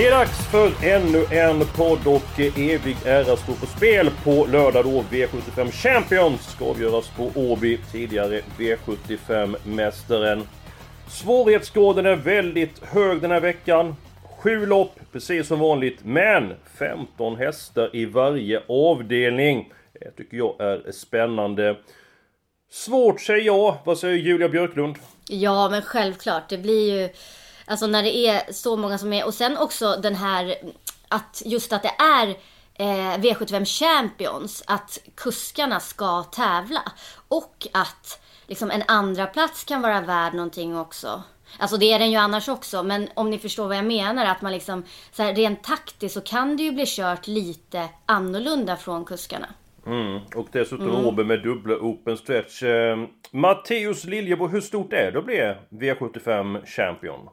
Det är dags för ännu en podd och evig ära står på spel på lördag då V75 Champions ska avgöras på Åby, tidigare V75-mästaren. Svårighetsgraden är väldigt hög den här veckan. Sju lopp, precis som vanligt, men 15 hästar i varje avdelning. Det tycker jag är spännande. Svårt säger jag. Vad säger Julia Björklund? Ja, men självklart. Det blir ju... Alltså när det är så många som är... Och sen också den här... Att just att det är eh, V75 Champions. Att kuskarna ska tävla. Och att liksom en andra plats kan vara värd någonting också. Alltså det är den ju annars också, men om ni förstår vad jag menar, att man liksom så här, rent taktiskt så kan det ju bli kört lite annorlunda från kuskarna. Mm, och dessutom mm. Åby med dubbla open stretch. Eh, Matteus Liljebo, hur stort är det att bli V75 champion?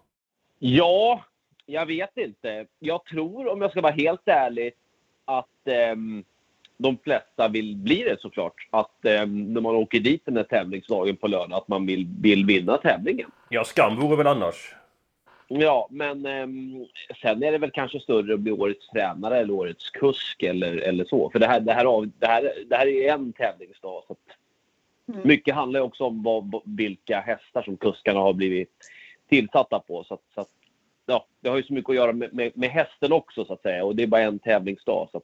Ja, jag vet inte. Jag tror, om jag ska vara helt ärlig, att eh, de flesta vill bli det såklart. Att eh, när man åker dit den där tävlingsdagen på lördag, att man vill, vill vinna tävlingen. Ja, skam vore väl annars. Ja, men eh, sen är det väl kanske större att bli årets tränare eller årets kusk eller, eller så. För det här, det, här, det, här, det här är en tävlingsdag. Så mm. Mycket handlar också om vad, vilka hästar som kuskarna har blivit tillsatta på. Så, att, så att, ja, det har ju så mycket att göra med, med, med, hästen också så att säga. Och det är bara en tävlingsdag. Så att,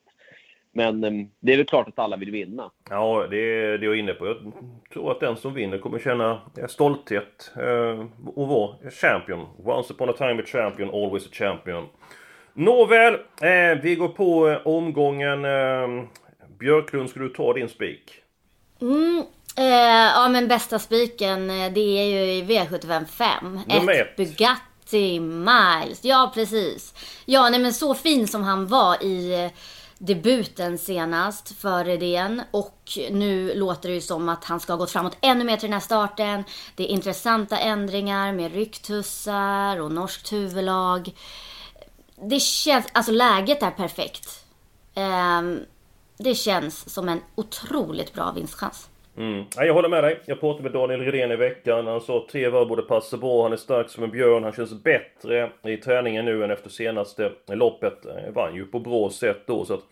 men ehm, det är väl klart att alla vill vinna. Ja, det är det jag är inne på. Jag tror att den som vinner kommer känna stolthet eh, och vara champion. Once upon a time a champion, always a champion. Nåväl, eh, vi går på eh, omgången. Eh, Björklund, ska du ta din spik? Mm, eh, ja men bästa spiken det är ju i V75 5. Nummer ett. Bugatti Miles. Ja precis. Ja nej men så fin som han var i debuten senast för Redén och nu låter det ju som att han ska ha gått framåt ännu mer till den här starten. Det är intressanta ändringar med rycktussar och norskt huvudlag. Det känns, alltså läget är perfekt. Um, det känns som en otroligt bra vinstchans. Mm. Ja, jag håller med dig. Jag pratade med Daniel Redén i veckan. Han sa att tre borde passa bra. Han är stark som en björn. Han känns bättre i träningen nu än efter senaste loppet. Han vann ju på bra sätt då. Så att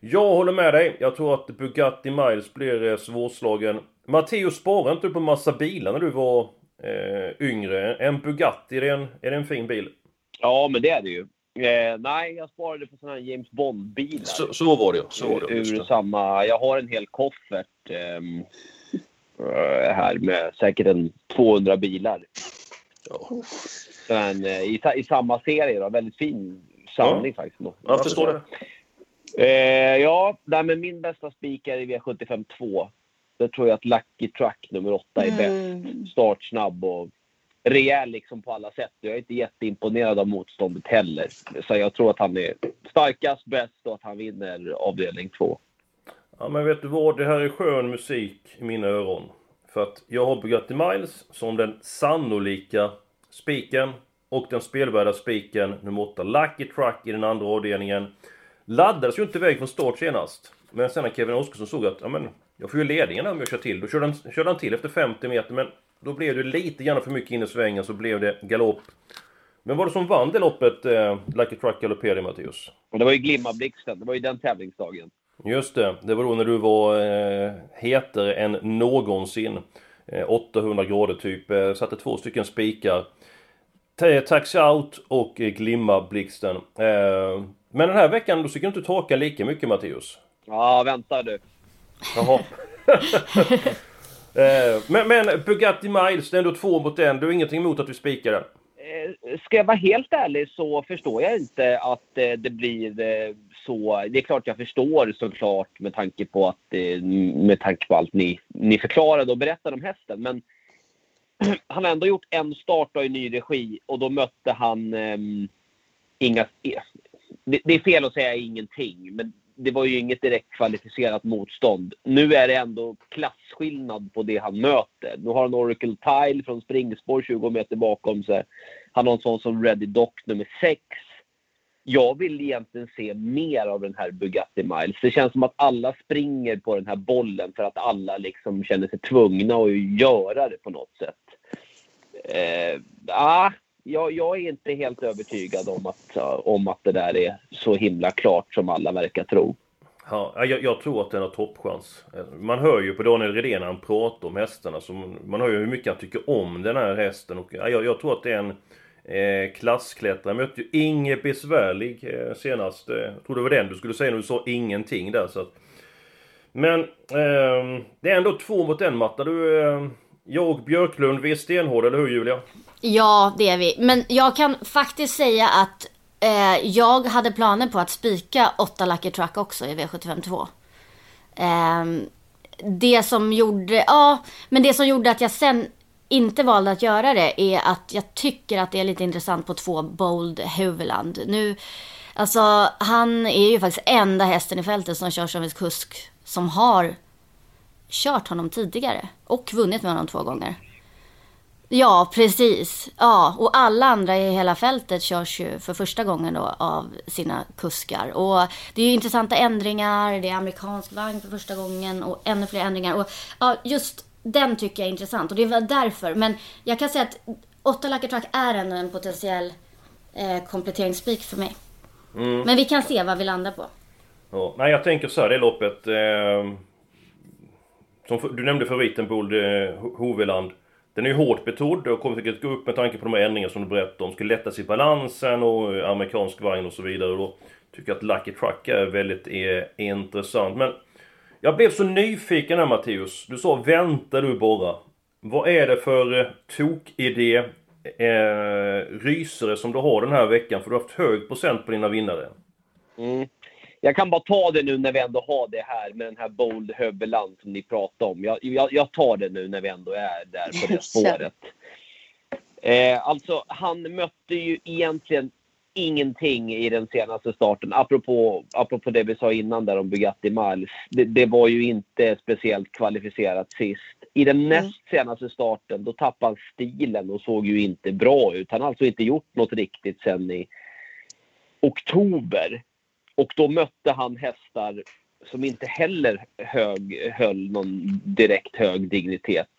jag håller med dig. Jag tror att Bugatti Miles blir eh, svårslagen. Matteo, sparade inte du på massa bilar när du var eh, yngre? En Bugatti, är det en, är det en fin bil? Ja, men det är det ju. Eh, nej, jag sparade på sådana här James Bond-bilar. Så, så var det så var det, Ur samma, jag har en hel koffert ehm, eh, här med säkert en 200 bilar. Ja. Men, eh, i, i, samma serie då, väldigt fin samling ja. faktiskt. Jag förstår det. Eh, ja, nej, men min bästa spik är i V75 2. Där tror jag att Lucky Truck nummer 8 är mm. bäst. Startsnabb och rejäl liksom på alla sätt. Jag är inte jätteimponerad av motståndet heller. Så jag tror att han är starkast, bäst och att han vinner avdelning två. Ja men vet du vad, det här är skön musik i mina öron. För att jag har Bugatti Miles som den sannolika spiken och den spelvärda spiken nummer 8 Lucky Truck i den andra avdelningen. Laddades ju inte iväg från start senast. Men sen när Kevin Oskarsson såg att, ja men, jag får ju ledningen om jag kör till. Då körde han, körde han till efter 50 meter, men då blev det lite grann för mycket in i svängen, så blev det galopp. Men var det som vann det loppet, eh, Lucky Truck galopperade Mattias? Det var ju Glimma-blixten, det var ju den tävlingsdagen. Just det, det var då när du var eh, hetare än någonsin. Eh, 800 grader typ, eh, satte två stycken spikar. Taxi Out och Glimma-blixten. Eh, men den här veckan då tycker jag inte torka lika mycket Mattias. Ja, vänta du. Jaha. Eh, men, men Bugatti Miles, det är ändå två mot en. Du har ingenting emot att vi spikar den? Eh, ska jag vara helt ärlig så förstår jag inte att eh, det blir så. Det är klart jag förstår såklart med tanke på att med tanke på allt ni, ni förklarade och berättade om hästen. Men han har ändå gjort en start i ny regi och då mötte han um, inga... Det, det, är fel att säga ingenting, men det var ju inget direkt kvalificerat motstånd. Nu är det ändå klasskillnad på det han möter. Nu har han Oracle Tile från springspår 20 meter bakom sig. Han har en sån som Ready Dock nummer 6. Jag vill egentligen se mer av den här Bugatti Miles. Det känns som att alla springer på den här bollen för att alla liksom känner sig tvungna att göra det på något sätt. Eh, ah, jag, jag, är inte helt övertygad om att, om att det där är så himla klart som alla verkar tro. Ja, jag, jag tror att den har toppchans. Man hör ju på Daniel Redén när han pratar om hästarna. Så man hör ju hur mycket han tycker om den här hästen. Och, jag, jag tror att det är en eh, klassklättrare. Mötte ju Inge besvärlig eh, senast. Eh, jag tror det var den du skulle säga när du sa ingenting där. Så att, men eh, det är ändå två mot en Matta. Du, eh, jag och Björklund, vi är stenhårda, eller hur Julia? Ja, det är vi. Men jag kan faktiskt säga att eh, jag hade planer på att spika 8 Lucky Truck också i V752. Eh, det som gjorde, ja, men det som gjorde att jag sen inte valde att göra det är att jag tycker att det är lite intressant på två Bold Huveland. Nu, alltså han är ju faktiskt enda hästen i fältet som kör som en kusk som har kört honom tidigare och vunnit med honom två gånger. Ja, precis. Ja, och alla andra i hela fältet körs ju för första gången då av sina kuskar. Och det är ju intressanta ändringar, det är amerikansk vagn för första gången och ännu fler ändringar. Och ja, just den tycker jag är intressant och det var därför. Men jag kan säga att 8 Lucky Truck är ändå en potentiell eh, kompletteringsspik för mig. Mm. Men vi kan se vad vi landar på. Ja, nej, jag tänker så här, det loppet. Eh, som du nämnde favoriten Bold eh, Hoveland. Den är ju hårt betrodd och kommer säkert gå upp med tanke på de här ändringarna som du berättade om. Skulle lättas i balansen och eh, amerikansk vagn och så vidare. Och då tycker jag att Lucky Truck är väldigt är, är intressant. Men jag blev så nyfiken här Matteus. Du sa vänta du bara. Vad är det för eh, tokidé, eh, rysare som du har den här veckan? För du har haft hög procent på dina vinnare. Mm jag kan bara ta det nu när vi ändå har det här med den här Bold Höveland som ni pratade om. Jag, jag, jag, tar det nu när vi ändå är där på det spåret. Eh, alltså, han mötte ju egentligen ingenting i den senaste starten. Apropå, apropå det vi sa innan där om Bugatti Miles. Det, det var ju inte speciellt kvalificerat sist. I den mm. näst senaste starten då tappade han stilen och såg ju inte bra ut. Han har alltså inte gjort något riktigt sen i oktober. Och då mötte han hästar som inte heller hög, höll någon direkt hög dignitet.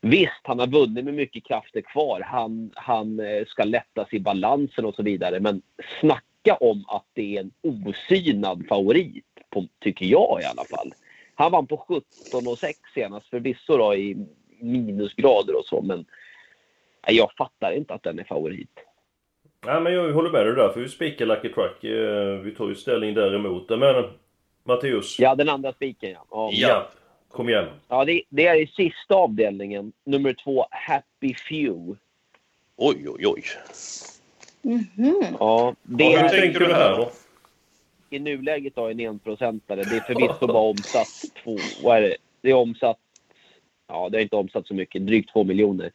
Visst, han har vunnit med mycket krafter kvar. Han, han eh, ska lättas i balansen och så vidare. Men snacka om att det är en osynad favorit, på, tycker jag i alla fall. Han vann på 17,6 senast, förvisso då i minusgrader och så, men jag fattar inte att den är favorit. Nej men jag håller med dig där, för vi spikar Lucky Truck. Eh, vi tar ju ställning däremot. Men Matteus? Ja, den andra spiken ja. ja. Ja, kom igen. Ja, det, det, är i sista avdelningen. Nummer två, Happy Few. Oj, oj, oj. Mm -hmm. Ja, det ja, hur är, tänker du här då? I nuläget då en enprocentare. Det är förvisso bara omsatt två... Vad är det? Det är omsatt... Ja, det är inte omsatt så mycket. Drygt två miljoner.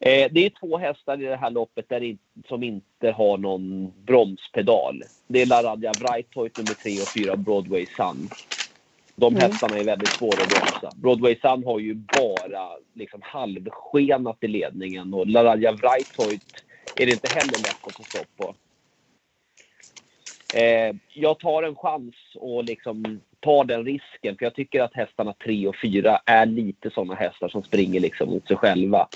Eh, det är två hästar i det här loppet där, som inte har någon bromspedal. Det är Laradja Brightoit nummer 3 och 4 Broadway Sun. De mm. hästarna är väldigt svåra att bromsa. Broadway Sun har ju bara liksom halvskenat i ledningen och Laradja Brightoit är det inte heller lätt att få stopp på. Eh, jag tar en chans och liksom tar den risken för jag tycker att hästarna 3 och 4 är lite sådana hästar som springer liksom mot sig själva.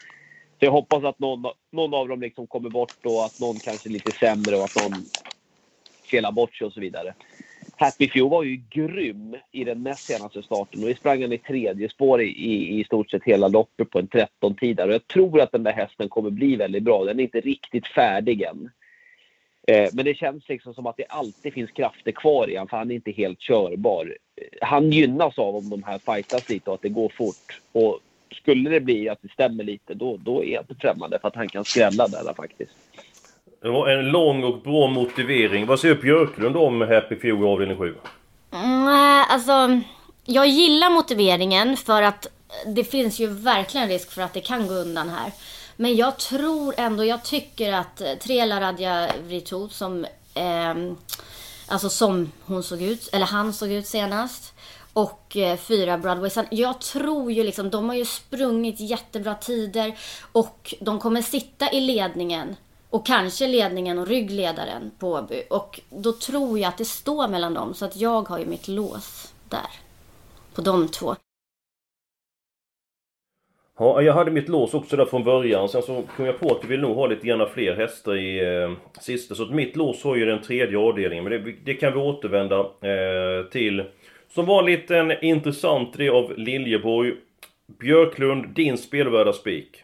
Så jag hoppas att någon, någon av dem liksom kommer bort och att någon kanske är lite sämre och att någon felar bort sig och så vidare. Happy Few var ju grym i den näst senaste starten och vi sprang han i tredje spår i, i, i stort sett hela loppet på en 13 tid och jag tror att den där hästen kommer bli väldigt bra. Den är inte riktigt färdig än. Eh, men det känns liksom som att det alltid finns krafter kvar i honom för han är inte helt körbar. Han gynnas av om de här fightas lite och att det går fort. Och skulle det bli att det stämmer lite, då, då är jag inte främmande för att han kan skrälla där faktiskt. Det var en lång och bra motivering. Vad säger Björklund om Happy Few i avdelning 7? Mm, alltså, jag gillar motiveringen för att det finns ju verkligen risk för att det kan gå undan här. Men jag tror ändå, jag tycker att tre Laradja Vritou som eh, Alltså som hon såg ut, eller han såg ut senast. Och eh, fyra Broadway Sun. Jag tror ju liksom, de har ju sprungit jättebra tider. Och de kommer sitta i ledningen. Och kanske ledningen och ryggledaren på Åby. Och då tror jag att det står mellan dem. Så att jag har ju mitt lås där. På de två. Ja, jag hade mitt lås också där från början. Sen så kom jag på att vi vill nog ha lite gärna fler hästar i eh, sista. Så att mitt lås har ju den tredje avdelningen. Men det, det kan vi återvända eh, till. Som vanligt en intressant det av Liljeborg. Björklund, din spelvärda spik.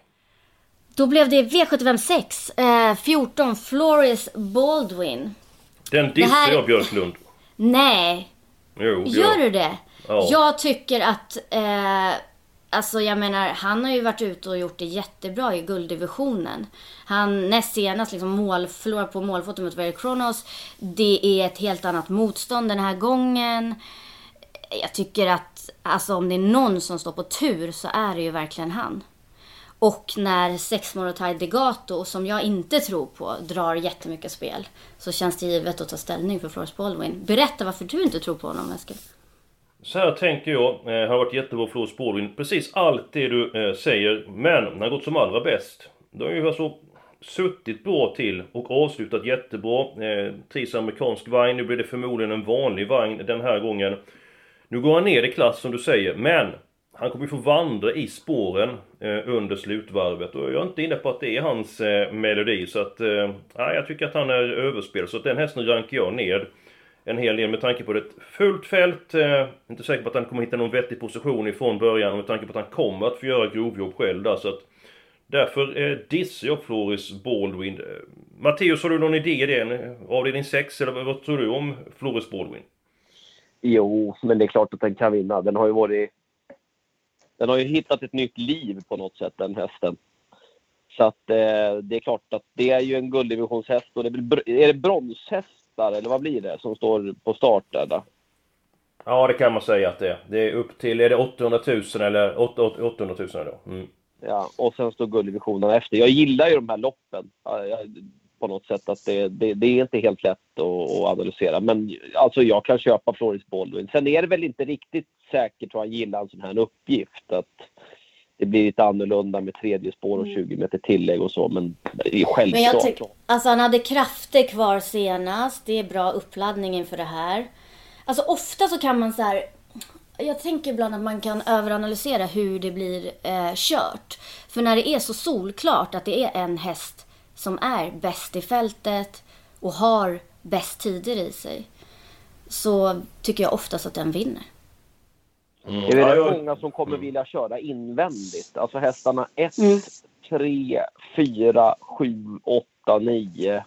Då blev det V756. Eh, 14 Floris Baldwin. Den dissar här... jag Björklund. Nej. Jo, Gör du det? Ja. Jag tycker att eh, Alltså jag menar, han har ju varit ute och gjort det jättebra i gulddivisionen. Han näst senast liksom mål, förlorar på målfoto mot Very Kronos. Det är ett helt annat motstånd den här gången. Jag tycker att alltså om det är någon som står på tur så är det ju verkligen han. Och när Sexmorotai Degato, som jag inte tror på, drar jättemycket spel så känns det givet att ta ställning för Flores Baldwin. Berätta varför du inte tror på honom, Eskil. Så här tänker jag. Eh, har varit jättebra för Flores Baldwin. Precis allt det du eh, säger. Men när har gått som allra bäst. Då har ju alltså suttit bra till och avslutat jättebra. Eh, trivs amerikansk vagn. Nu blir det förmodligen en vanlig vagn den här gången. Nu går han ner i klass som du säger. Men han kommer ju få vandra i spåren eh, under slutvarvet och jag är inte inne på att det är hans eh, melodi så att... Eh, jag tycker att han är överspel så att den hästen rankar jag ner en hel del med tanke på ett fullt fält. Eh, inte säker på att han kommer hitta någon vettig position ifrån början med tanke på att han kommer att få göra grovjobb själv där så att Därför eh, dissar jag Floris Baldwin. Eh, Matteus, har du någon idé i den? Avdelning 6 eller vad tror du om Floris Baldwin? Jo, men det är klart att den kan vinna. Den har ju varit... Den har ju hittat ett nytt liv på något sätt, den hästen. Så att eh, det är klart att det är ju en gulddivisionshäst och det är, väl, är det bronshäst hästar, eller vad blir det, som står på start där då? Ja, det kan man säga att det är. Det är upp till, är det 800 000 eller 800 000 då? Mm. Ja, och sen står gulddivisionen efter. Jag gillar ju de här loppen. På något sätt att det, det, det är inte helt lätt att, analysera. Men alltså jag kan köpa Floris Baldwin. Sen är det väl inte riktigt säkert att han gillar en sån här uppgift. Att det blir lite annorlunda med tredje spår och 20 mm. meter tillägg och så. Men det är självklart. Men jag tyck, alltså han hade krafter kvar senast. Det är bra uppladdning inför det här. Alltså ofta så kan man så här. Jag tänker ibland att man kan överanalysera hur det blir eh, kört. För när det är så solklart att det är en häst som är bäst i fältet och har bäst tider i sig. Så tycker jag oftast att den vinner. Mm. Det är rätt många som kommer vilja köra invändigt. Alltså hästarna 1, 3, 4, 7, 8, 9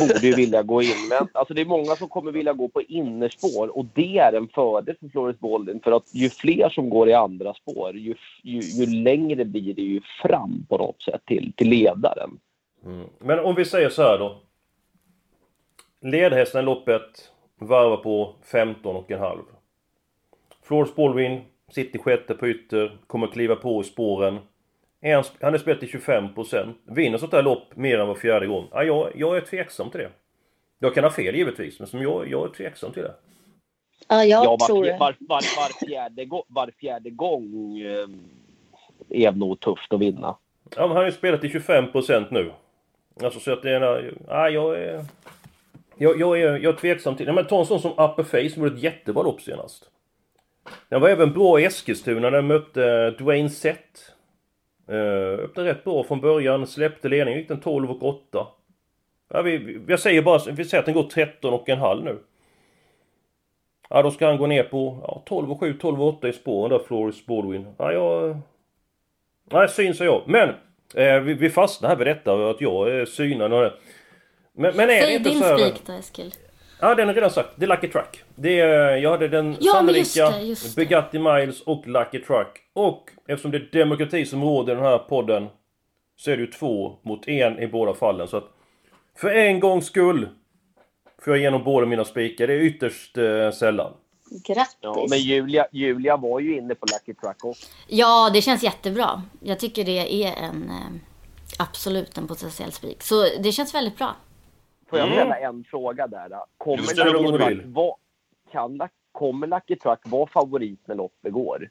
borde ju vilja gå in, men Alltså det är många som kommer vilja gå på innerspår och det är en fördel för Flores Baldwin för att ju fler som går i andra spår ju, ju, ju längre blir det ju fram på något sätt till, till ledaren. Mm. Men om vi säger så här då. Ledhästen i loppet varvar på 15 och en halv. Flores Baldwin sitter sjätte på ytter, kommer kliva på i spåren. Han är spelat till 25%. Vinner sånt där lopp mer än var fjärde gång. Ja, jag, jag är tveksam till det. Jag kan ha fel givetvis, men som jag, jag är tveksam till det. Ja, jag ja, var, tror det. Var, var, var, fjärde, var fjärde gång eh, är nog tufft att vinna. Ja, men han har ju spelat till 25% nu. Alltså så att det är... Ja, jag är... Jag, jag, är, jag är tveksam till... Ja, men ta en sån som Upper Face som gjorde ett jättebra lopp senast. Den var även bra i Eskilstuna när den mötte Dwayne Sett. Uh, öppnade rätt bra från början, släppte ledningen, gick den 12 och 8. Ja, vi, jag säger bara, vi säger att den går 13 och en halv nu. Ja, då ska han gå ner på ja, 12 och 7, 12 och 8 i spåren där, Floris Baldwin. Ja, jag... Nej, syns jag. Men! Eh, vi, vi fastnar här vid detta, att jag är synad och... Men, men är Säg det inte din så här... spik då, Eskil. Ja, den är redan sagt. Det är Lucky Truck. Det är, jag hade den Ja, men just sannolika det, just det. Bugatti Miles och Lucky Truck. Och eftersom det är demokrati som råder i den här podden så är det ju två mot en i båda fallen. Så att för en gångs skull får jag igenom båda mina spikar. Det är ytterst eh, sällan. Grattis! Ja, men Julia, Julia var ju inne på Lucky Truck också. Ja, det känns jättebra. Jag tycker det är en eh, absolut en potentiell spik. Så det känns väldigt bra. Får jag Mm. ställa en fråga där? då? Kommer Lucky vara- kan, kommer Lucky Truck vara favorit när loppet går?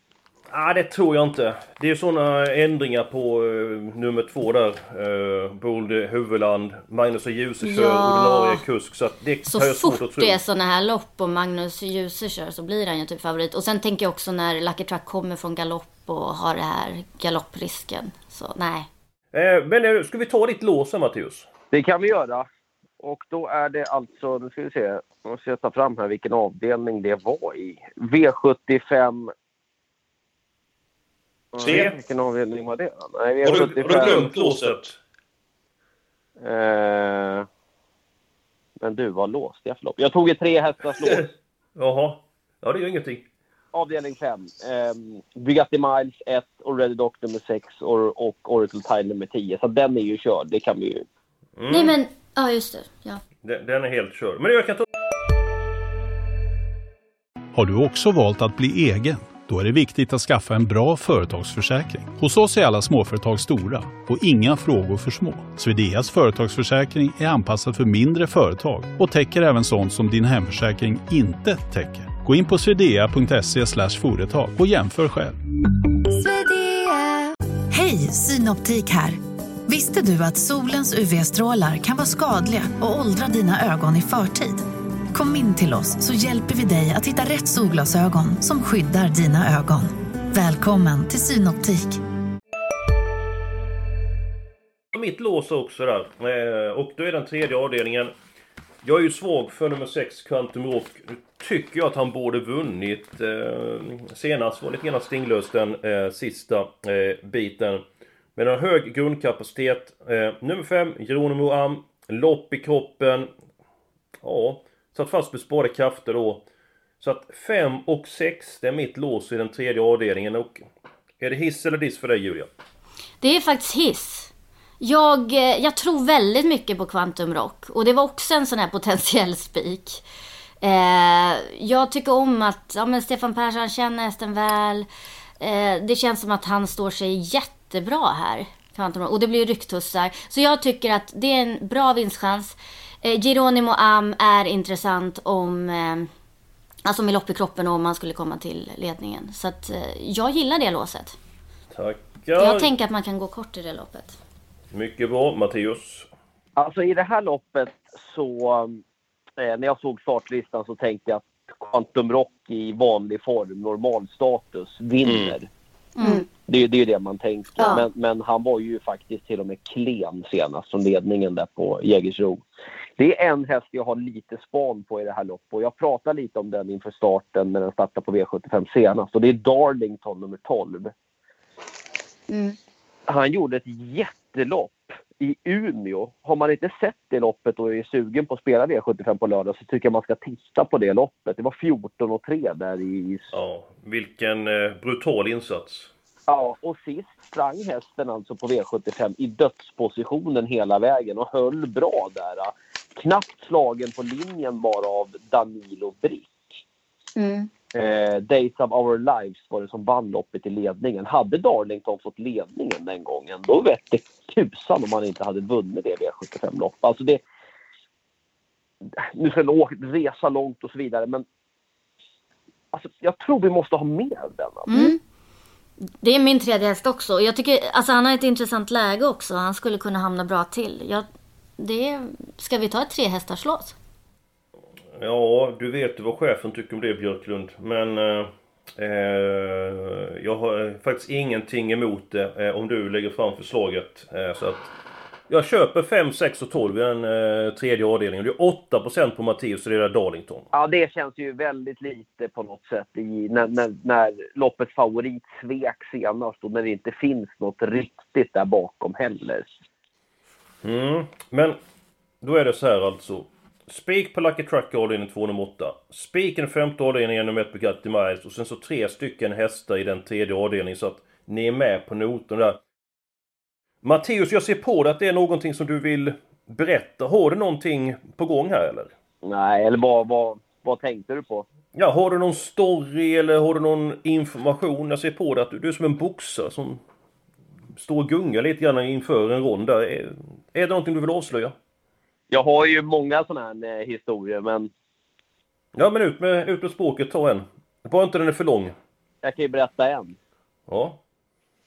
Ah, det tror jag inte. Det är sådana ändringar på eh, nummer två där. Uh, Bold Huvudland, Magnus och Djuse kör Ja. ordinarie kusk. Så att det Så har jag svårt fort att tro. det är såna här lopp och Magnus Djuse kör så blir han ju typ favorit. Och sen tänker jag också när Lucky Truck kommer från galopp och har det här galopprisken. Så nej. Eh, men eh, ska vi ta ditt lås här Mattias? Det kan vi göra. Och då är det alltså, nu ska vi se, nu ska jag ta fram här vilken avdelning det var i. V75... Tre. Vilken avdelning var det? Nej, Har du, har du V75... glömt låset? Eh, men du, vad låste jag för lopp? Jag tog ett tre hästars lås. Jaha. Ja, det gör ingenting. Avdelning 5. Um, Bugatti Miles 1 och Ready Dock nummer 6 och, och Oracle Tile nummer 10. Så den är ju körd. Det kan vi ju... Mm. Nej men, ja just det. Ja. Den, den är helt körd. Men jag kan ta... Har du också valt att bli egen? Då är det viktigt att skaffa en bra företagsförsäkring. Hos oss är alla småföretag stora och inga frågor för små. Swedeas företagsförsäkring är anpassad för mindre företag och täcker även sånt som din hemförsäkring inte täcker. Gå in på swedea.se företag och jämför själv. Hej, Synoptik här. Visste du att solens UV-strålar kan vara skadliga och åldra dina ögon i förtid? Kom in till oss så hjälper vi dig att hitta rätt solglasögon som skyddar dina ögon. Välkommen till Synoptik. Mitt lås också där. Eh, och då är den tredje avdelningen. Jag är ju svag för nummer 6, Quantum Rock. Nu tycker jag att han borde vunnit. Eh, senast var lite grann stinglös den eh, sista biten. Men har hög grundkapacitet. Eh, nummer 5, Geronimo Am. Lopp i kroppen. Ja, satt fast med sparade krafter då. Så att 5 och 6, det är mitt lås i den tredje avdelningen. Och är det hiss eller diss för dig Julia? Det är faktiskt hiss. Jag, eh, jag tror väldigt mycket på Quantum Rock. Och det var också en sån här potentiell spik. Eh, jag tycker om att ja, men Stefan Persson känner hästen väl. Eh, det känns som att han står sig jättebra här. Och det blir rycktussar. Så jag tycker att det är en bra vinstchans. Eh, Geronimo Am är intressant om... Eh, alltså med lopp i kroppen och om man skulle komma till ledningen. Så att eh, jag gillar det låset. Tackar! Jag tänker att man kan gå kort i det loppet. Mycket bra, Mattias. Alltså i det här loppet så... Eh, när jag såg startlistan så tänkte jag att Quantum Rock i vanlig form, normalstatus, vinner. Mm. Det, är- det är ju det man tänker. Ja. Men, men han var ju faktiskt till och med klen senast från ledningen där på Jägersro. Det är en häst jag har lite span på i det här loppet och jag pratade lite om den inför starten när den startade på V75 senast och det är Darlington nummer 12. Mm. Han gjorde ett jättelopp i Umeå. Har man inte sett det loppet och är sugen på att spela V75 på lördag så tycker jag man ska titta på det loppet. Det var 14 och 3 där i Ja, vilken eh, brutal insats. Ja, och sist sprang hästen alltså på V75 i dödspositionen hela vägen och höll bra där. Knappt slagen på linjen bara av Danilo Brick. Mm. Eh, Days of Our Lives var det som vann loppet i ledningen. Hade Darlington fått ledningen den gången, då vette tusan om han inte hade vunnit det V75-lopp. Alltså det... Nu ska jag åka, resa långt och så vidare, men... Alltså, jag tror vi måste ha med den. Mm. Det är min tredje häst också. Jag tycker, alltså han har ett intressant läge också. Han skulle kunna hamna bra till. Jag, det, ska vi ta ett trehästarslås? Ja, du vet vad chefen tycker om det Björklund. Men... Eh, jag har eh, faktiskt ingenting emot det eh, om du lägger fram förslaget. Eh, så att... Jag köper 5, 6 och 12 i den eh, tredje avdelningen. Det är 8% på Mattias och det är Darlington. Ja, det känns ju väldigt lite på något sätt i, när, när, när loppets favorit svek senast och när det inte finns något riktigt där bakom heller. Mm. Men då är det så här alltså. Spik på Lucky Truck avdelning 2 nummer 8. Spik i den femte avdelningen nummer 1 på Gatti Miles. Och sen så tre stycken hästar i den tredje avdelningen. Så att ni är med på noten där. Matteus, jag ser på dig att det är någonting som du vill berätta. Har du någonting på gång här eller? Nej, eller vad, vad, vad tänkte du på? Ja, har du någon story eller har du någon information? Jag ser på dig att du, du är som en boxare som står och gungar lite grann inför en rond där. Är, är det någonting du vill avslöja? Jag har ju många sådana här eh, historier, men Ja, men ut med, ut med språket, ta en. Bara inte den är för lång. jag kan ju berätta en. Ja.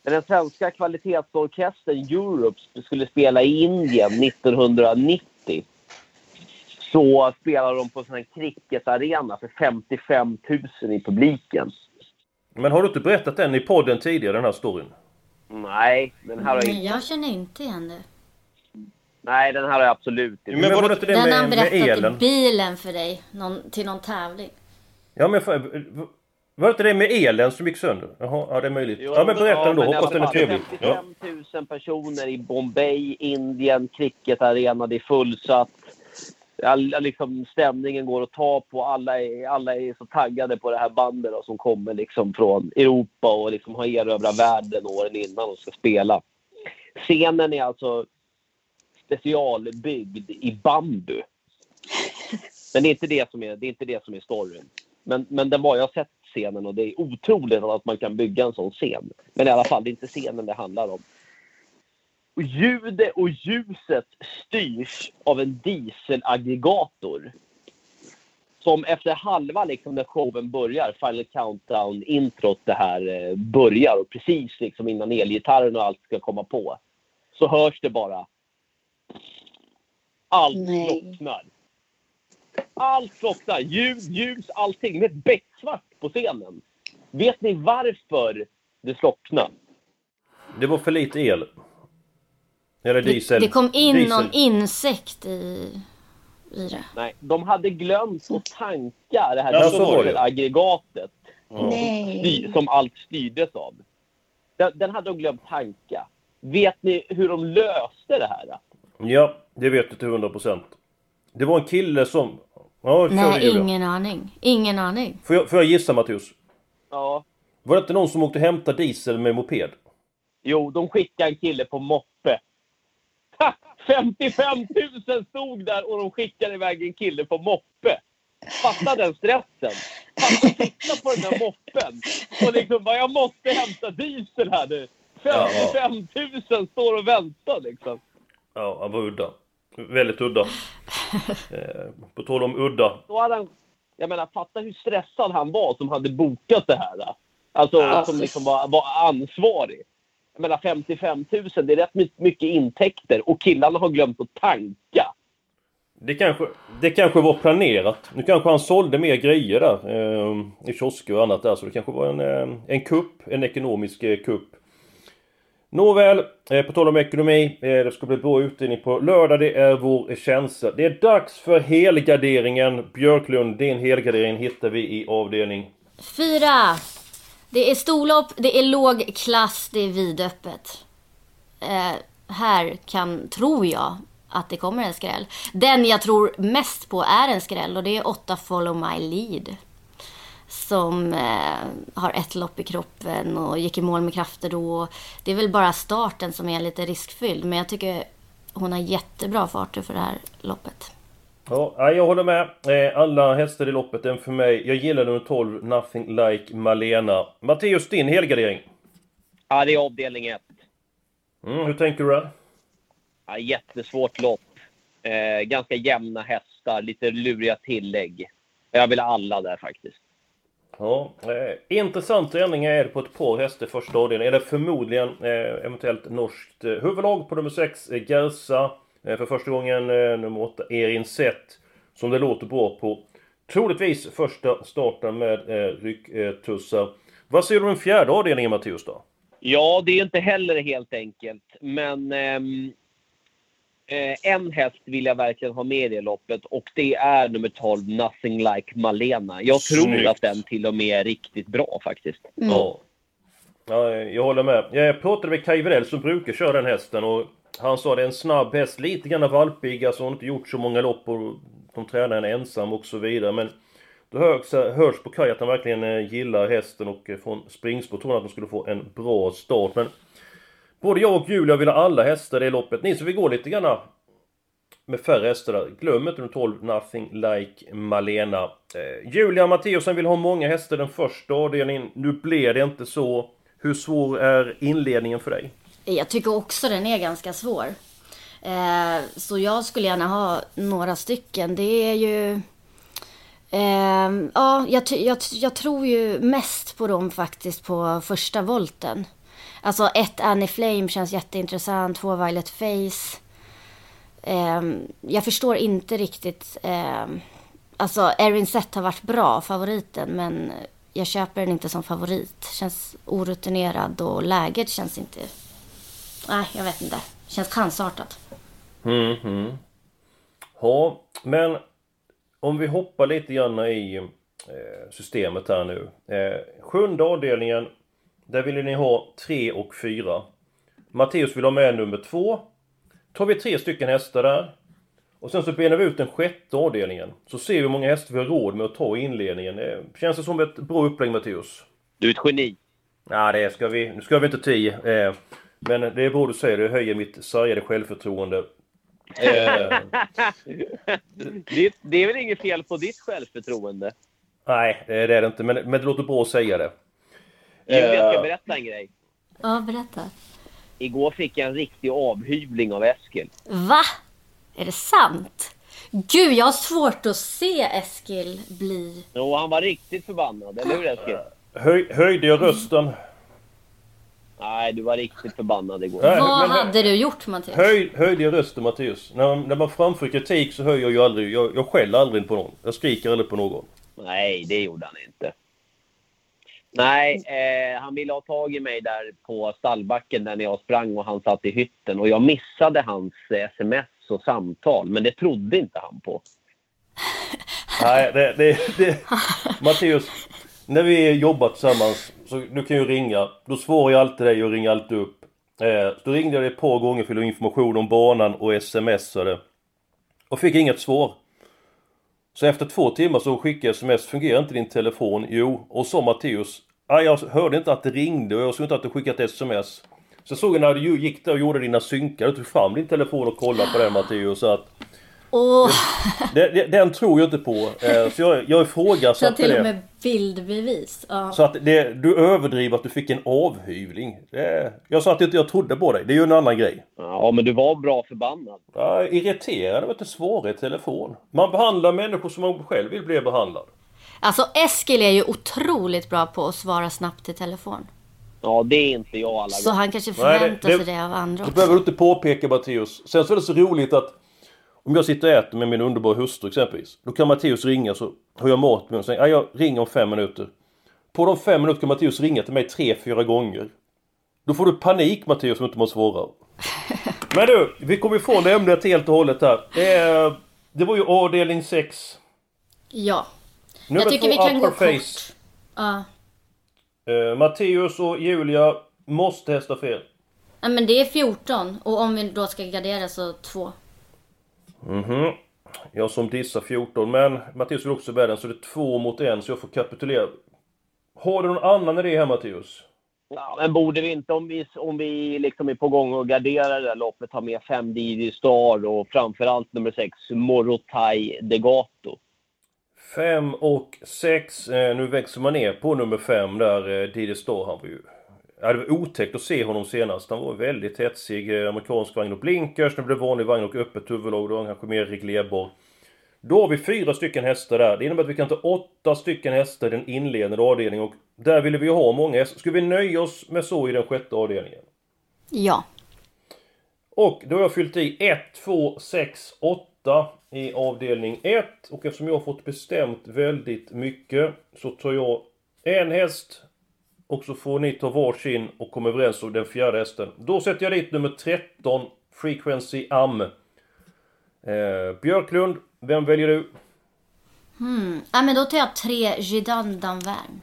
När den svenska kvalitetsorkestern Europe skulle spela i Indien 1990 så spelade de på en sån här cricketarena för 55 000 i publiken. Men har du inte berättat den i podden tidigare, den här storyn? Nej, den här har jag, Nej, jag känner inte igen det. Nej, den här har jag absolut inte. Men var det inte det Den med, han med berättat i elen? bilen för dig. Någon, till någon tävling. Ja, men fan, var det inte det med elen som gick sönder? Jaha, ja det är möjligt. Jo, Ja, men berätta den då. men i Hoppas alla den är trevlig. Ja. 55 000 personer i Bombay, Indien, cricketarena. Det är fullsatt. All, liksom, stämningen går att ta på. Alla är, alla är så taggade på det här bandet då, som kommer liksom från Europa och liksom har erövrat världen åren innan och ska spela. Scenen är alltså specialbyggd i bambu. Men det är inte det som är, det är, inte det som är storyn. Men, men den var, jag har sett scenen och det är otroligt att man kan bygga en sån scen. Men i alla fall, det är inte scenen det handlar om. Och ljudet och ljuset styrs av en dieselaggregator. Som efter halva, liksom, när showen börjar, Final Countdown-introt, det här eh, börjar och precis liksom innan elgitarren och allt ska komma på, så hörs det bara allt Nej. slocknar. Allt slocknar. Ljud, ljus, allting. Det är becksvart på scenen. Vet ni varför det slocknade? Det var för lite el. Eller diesel. Det, det kom in diesel. någon insekt i, i det. Nej, de hade glömt att tanka det här Ja, dieselaggregatet Nej. sty- som allt styrdes av. Den, den hade de glömt tanka. Vet ni hur de löste det här? Ja, det vet du till 100%. Det var en kille som... Ja, Nej, Julia. ingen aning. Ingen aning. Får jag, får jag gissa Mattias? Ja. Var det inte någon som åkte och hämtade diesel med moped? Jo, de skickade en kille på moppe. Ha! 55 000 stod där och de skickade iväg en kille på moppe. Fatta den stressen. Fatta titta på den där moppen. Och liksom bara, jag måste hämta diesel här nu. 55 000 står och väntar liksom. Ja, han var udda. Väldigt udda. eh, på tal om udda. Då hade han, jag menar, fatta hur stressad han var som hade bokat det här. Då. Alltså, Alltså. som liksom var, var ansvarig. Jag menar 55 000, det är rätt my- mycket intäkter och killarna har glömt att tanka. Det kanske, det kanske var planerat. Nu kanske han sålde mer grejer där. Eh, I kiosker och annat där. Så det kanske var en, eh, en kupp. En ekonomisk eh, kupp. Nåväl, eh, på tal om ekonomi. Eh, det ska bli bra utdelning på lördag. Det är vår känsla. Det är dags för helgarderingen. Björklund, din helgardering hittar vi i avdelning... Fyra. Det är storlopp, det är låg klass, det är vidöppet. Eh, här kan, tror jag, att det kommer en skräll. Den jag tror mest på är en skräll och det är 8 Follow My Lead. Som eh, har ett lopp i kroppen och gick i mål med krafter då. Det är väl bara starten som är lite riskfylld. Men jag tycker hon har jättebra farter för det här loppet. Ja, jag håller med. Eh, Alla hästar i loppet är för mig. Jag gillar nummer 12, Nothing Like Malena. Matteus, din helgardering? Ja, det är avdelning ett. Mm, hur tänker du där? Ja, jättesvårt lopp. Eh, ganska jämna hästar, lite luriga tillägg. Jag vill ha alla där faktiskt. Ja, eh, intressant träning är det på ett par hästar i första avdelningen. Eller förmodligen eh, eventuellt norskt eh, huvudlag på nummer 6, eh, Gersa. Eh, för första gången eh, nummer 8, Erin Sett. Som det låter bra på. Troligtvis första starten med eh, rycktussar. Vad säger du om den fjärde avdelningen Matteus då? Ja, det är inte heller helt enkelt. Men ehm, eh, en häst vill jag verkligen ha med i det loppet och det är nummer 12, Nothing Like Malena. Jag tror Snyggt. att den till och med är riktigt bra faktiskt. Ja. ja. Jag håller med. Jag pratade med Kaj Widell som brukar köra den hästen och han sa det är en snabb häst, lite grann valpig, alltså hon har inte gjort så många lopp på de tränar en ensam och så vidare. Men då hörs, hörs på Kaj att han verkligen eh, gillar hästen och eh, från springspår tror han att de skulle få en bra start. Men både jag och Julia vill ha alla hästar i loppet. Ni som vill gå lite grann med färre hästar där. Glöm inte de 12, Nothing Like Malena. Eh, Julia Matteusen vill ha många hästar den första avdelningen. Nu blev det inte så. Hur svår är inledningen för dig? Jag tycker också den är ganska svår. Eh, så jag skulle gärna ha några stycken. Det är ju... Eh, ja, jag, jag, jag, tror ju mest på dem faktiskt på första volten. Alltså ett Annie Flame känns jätteintressant, två Violet Face. Eh, jag förstår inte riktigt... Eh, alltså Erin Sett har varit bra, favoriten, men jag köper den inte som favorit. Känns orutinerad och läget känns inte... Nej, jag vet inte. Känns chansartat. Mm, mm. Ja, men om vi hoppar lite grann i eh, systemet här nu. Eh, sjunde avdelningen, där vill ni ha 3 och 4. Matteus vill ha med nummer 2. Tar vi tre stycken hästar där. Och sen så benar vi ut den sjätte avdelningen. Så ser vi hur många hästar vi har råd med att ta i inledningen. Eh, känns det som ett bra upplägg Matteus? Du är ett geni. Ja, det ska vi. Nu ska vi inte tio. Eh, men det är bra du säger, det höjer mitt sargade självförtroende. Eh. det, det är väl inget fel på ditt självförtroende? Nej, det är det inte. Men, men det låter bra att säga det. Julia, jag ska berätta en grej. Ja, berätta. Igår fick jag en riktig avhyvling av Eskil. Va? Är det sant? Gud, jag har svårt att se Eskil bli... Jo, han var riktigt förbannad. Eller hur Eskil? Höj, höjde jag rösten? Nej, du var riktigt förbannad igår. Nej, Vad men, hade du gjort Mattias? Höj, höjde jag rösten Mattias? När, när man framför kritik så höjer jag ju aldrig... Jag, jag skäller aldrig på någon. Jag skriker aldrig på någon. Nej, det gjorde han inte. Nej, eh, han ville ha tag i mig där på stallbacken där när jag sprang och han satt i hytten. Och jag missade hans sms och samtal, men det trodde inte han på. Nej, det... det, det Matteus, när vi jobbar tillsammans, så du kan ju ringa. Då svarar jag alltid dig och ringer alltid upp. Eh, då ringde jag dig ett par gånger för att information om banan och smsade. Och fick inget svar. Så efter två timmar så skickade jag sms, fungerar inte din telefon? Jo, och så Matteus, jag hörde inte att det ringde och jag såg inte att du skickat sms. Så såg jag när du gick där och gjorde dina synkar, du tog fram din telefon och kollade på den Matteus så att Oh. Den, den, den, tror jag inte på. Eh, så jag, jag ifrågasatte det. till och med bildbevis. Ja. Så att det, du överdriver att du fick en avhyvling. Det, jag sa att inte jag trodde på dig. Det är ju en annan grej. Ja, men du var bra förbannad. Ja, irriterad att det svarar i telefon. Man behandlar människor som man själv vill bli behandlad. Alltså Eskil är ju otroligt bra på att svara snabbt i telefon. Ja, det är inte jag alla gånger. Så han kanske förväntar Nej, det, sig det av andra också. Det behöver du inte påpeka Matteus. Sen så är det så roligt att om jag sitter och äter med min underbara hustru exempelvis. Då kan Matteus ringa så har jag mat med och säger jag ringer om fem minuter. På de fem minuterna kan Matteus ringa till mig tre, fyra gånger. Då får du panik Matteus om inte man svarar. Men du, vi kommer ifrån det ämnet helt och hållet här. Det, det var ju avdelning 6. Ja. Nummer jag tycker vi kan gå face. kort. Ja. Uh, Matteus och Julia måste hästa fel. Ja men det är 14 och om vi då ska gardera så 2. Mhm. Jag som dissar 14, men Mattias vill också bära den så det är två mot en så jag får kapitulera. Har du någon annan idé här Mattias? Ja, men borde vi inte, om vi, om vi liksom är på gång och garderar det där loppet, ha med 5 Didi Star och framförallt nummer 6 Morotai Degato? 5 och 6, eh, nu växer man ner på nummer 5 där, eh, Didi Star, han var ju Ja, det var otäckt att se honom senast. Han var väldigt hetsig. Eh, amerikansk vagn och blinkers. Nu blev vanlig vagn och öppet huvudlag. Då var han kanske mer reglerbar. Då har vi fyra stycken hästar där. Det innebär att vi kan ta åtta stycken hästar i den inledande avdelningen. Och där ville vi ha många hästar. Ska vi nöja oss med så i den sjätte avdelningen? Ja. Och då har jag fyllt i 1, 2, 6, 8 i avdelning 1. Och eftersom jag har fått bestämt väldigt mycket så tar jag en häst och så får ni ta varsin och komma överens om den fjärde hästen. Då sätter jag dit nummer 13, Frequency Am. Eh, Björklund, vem väljer du? Hmm. Ja, men då tar jag tre Gidan Danvern.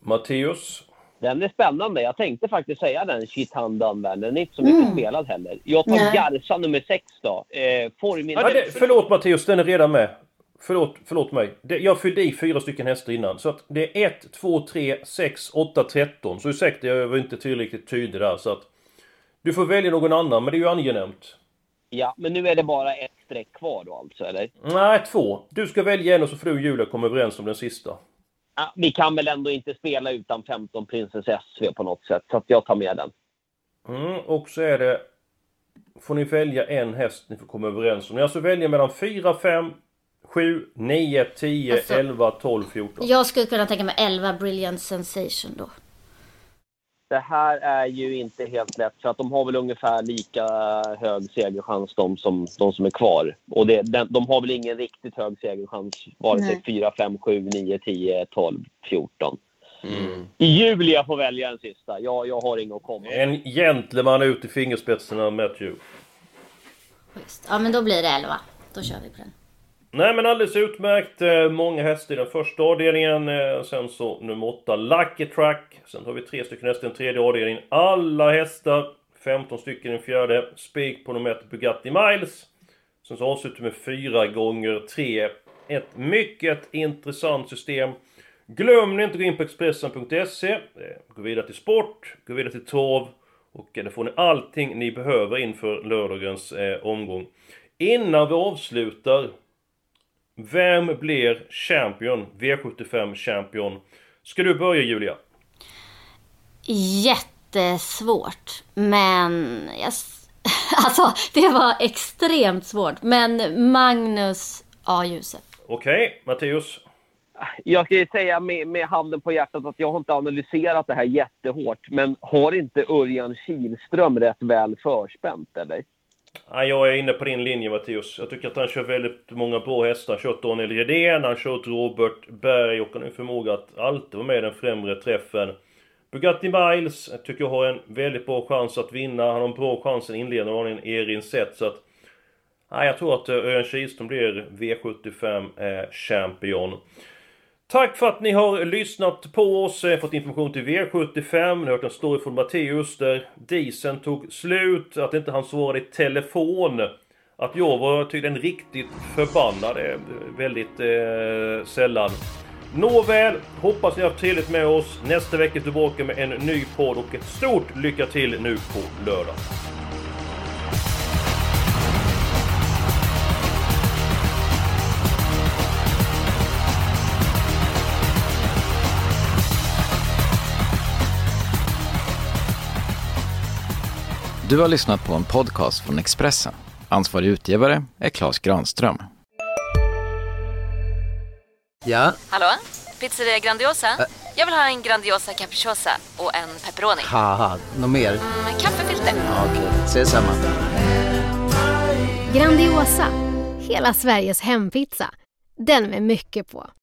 Matteus? Den är spännande. Jag tänkte faktiskt säga den, Chitan Dunvan. Den är inte så mycket Mm. spelad heller. Jag tar Nej. Garza nummer sex då. Eh, Ja, det, förlåt Matteus, den är redan med. Förlåt, förlåt mig. Jag fyllde i fyra stycken hästar innan. Så att det är 1, 2, 3, 6, 8, 13. Så ursäkta, jag var inte tillräckligt tydlig där. Så att du får välja någon annan, men det är ju angenämt. Ja, men nu är det bara ett streck kvar då alltså, eller? Nej, två. Du ska välja en och så och Julia komma överens om den sista. Ja, vi kan väl ändå inte spela utan 15 Princess SV på något sätt, så att jag tar med den. Mm, och så är det... Får ni välja en häst ni får komma överens om. Ni alltså välja mellan 4, 5, 7, 9, 10, Alltså- 11, 12, 14. Jag skulle kunna tänka mig 11 Brilliant Sensation då. Det här är ju inte helt lätt, för att de har väl ungefär lika hög segerchans de som, de som är kvar. Och det, den, de har väl ingen riktigt hög segerchans, vare sig Nej. 4, 5, 7, 9, 10, 12, 14. Julia får välja den sista. Jag, jag har inget att komma. En gentleman ut i fingerspetsarna, Matthew. Schysst. Ja men då blir det 11. Då kör vi på den. Nej men alldeles utmärkt. Eh, många hästar i den första avdelningen. Eh, sen så nummer 8 Lucky Track. Sen har vi tre stycken hästar i den tredje avdelningen. Alla hästar. 15 stycken i den fjärde. Spik på nummer 1 Bugatti Miles. Sen så avslutar vi med 4 gånger 3. Ett mycket intressant system. Glöm inte att gå in på Expressen.se. Eh, gå vidare till sport. Gå vidare till torv. Och där får ni allting ni behöver inför lördagens eh, omgång. Innan vi avslutar vem blir champion? V75 champion? Ska du börja Julia? Jättesvårt. Men... Jag... Alltså, det var extremt svårt. Men Magnus A. Josef. Okej, Matteus? Jag ska ju säga med, med handen på hjärtat att jag har inte analyserat det här jättehårt. Men har inte Örjan Kihlström rätt väl förspänt, eller? Ja, jag är inne på din linje Mattias. Jag tycker att han kör väldigt många bra hästar. Han har kört Daniel Redén, han har kört Robert Berg och han har en förmåga att alltid vara med i den främre träffen. Bugatti Miles jag tycker jag har en väldigt bra chans att vinna. Han har en bra chans i inledningen av Erin Sett så att... Ja, jag tror att eh, Örjan Kihlström blir V75 eh, champion. Tack för att ni har lyssnat på oss, fått information till V75, ni har hört en story från Matteus där dieseln tog slut, att inte han svarade i telefon. Att jag var tydligen riktigt förbannad, är väldigt eh, sällan. Nåväl, hoppas ni har haft trevligt med oss. Nästa vecka är vi tillbaka med en ny podd och ett stort lycka till nu på lördag. Du har lyssnat på en podcast från Expressen. Ansvarig utgivare är Klas Granström. Ja, Hallå? Pizzeria Grandiosa? Jag vill ha en Grandiosa capriciosa och en pepperoni. haha, något mer? Med kaffefilter. Ja, Okej, ses samma. Grandiosa, hela Sveriges hempizza. Den med mycket på.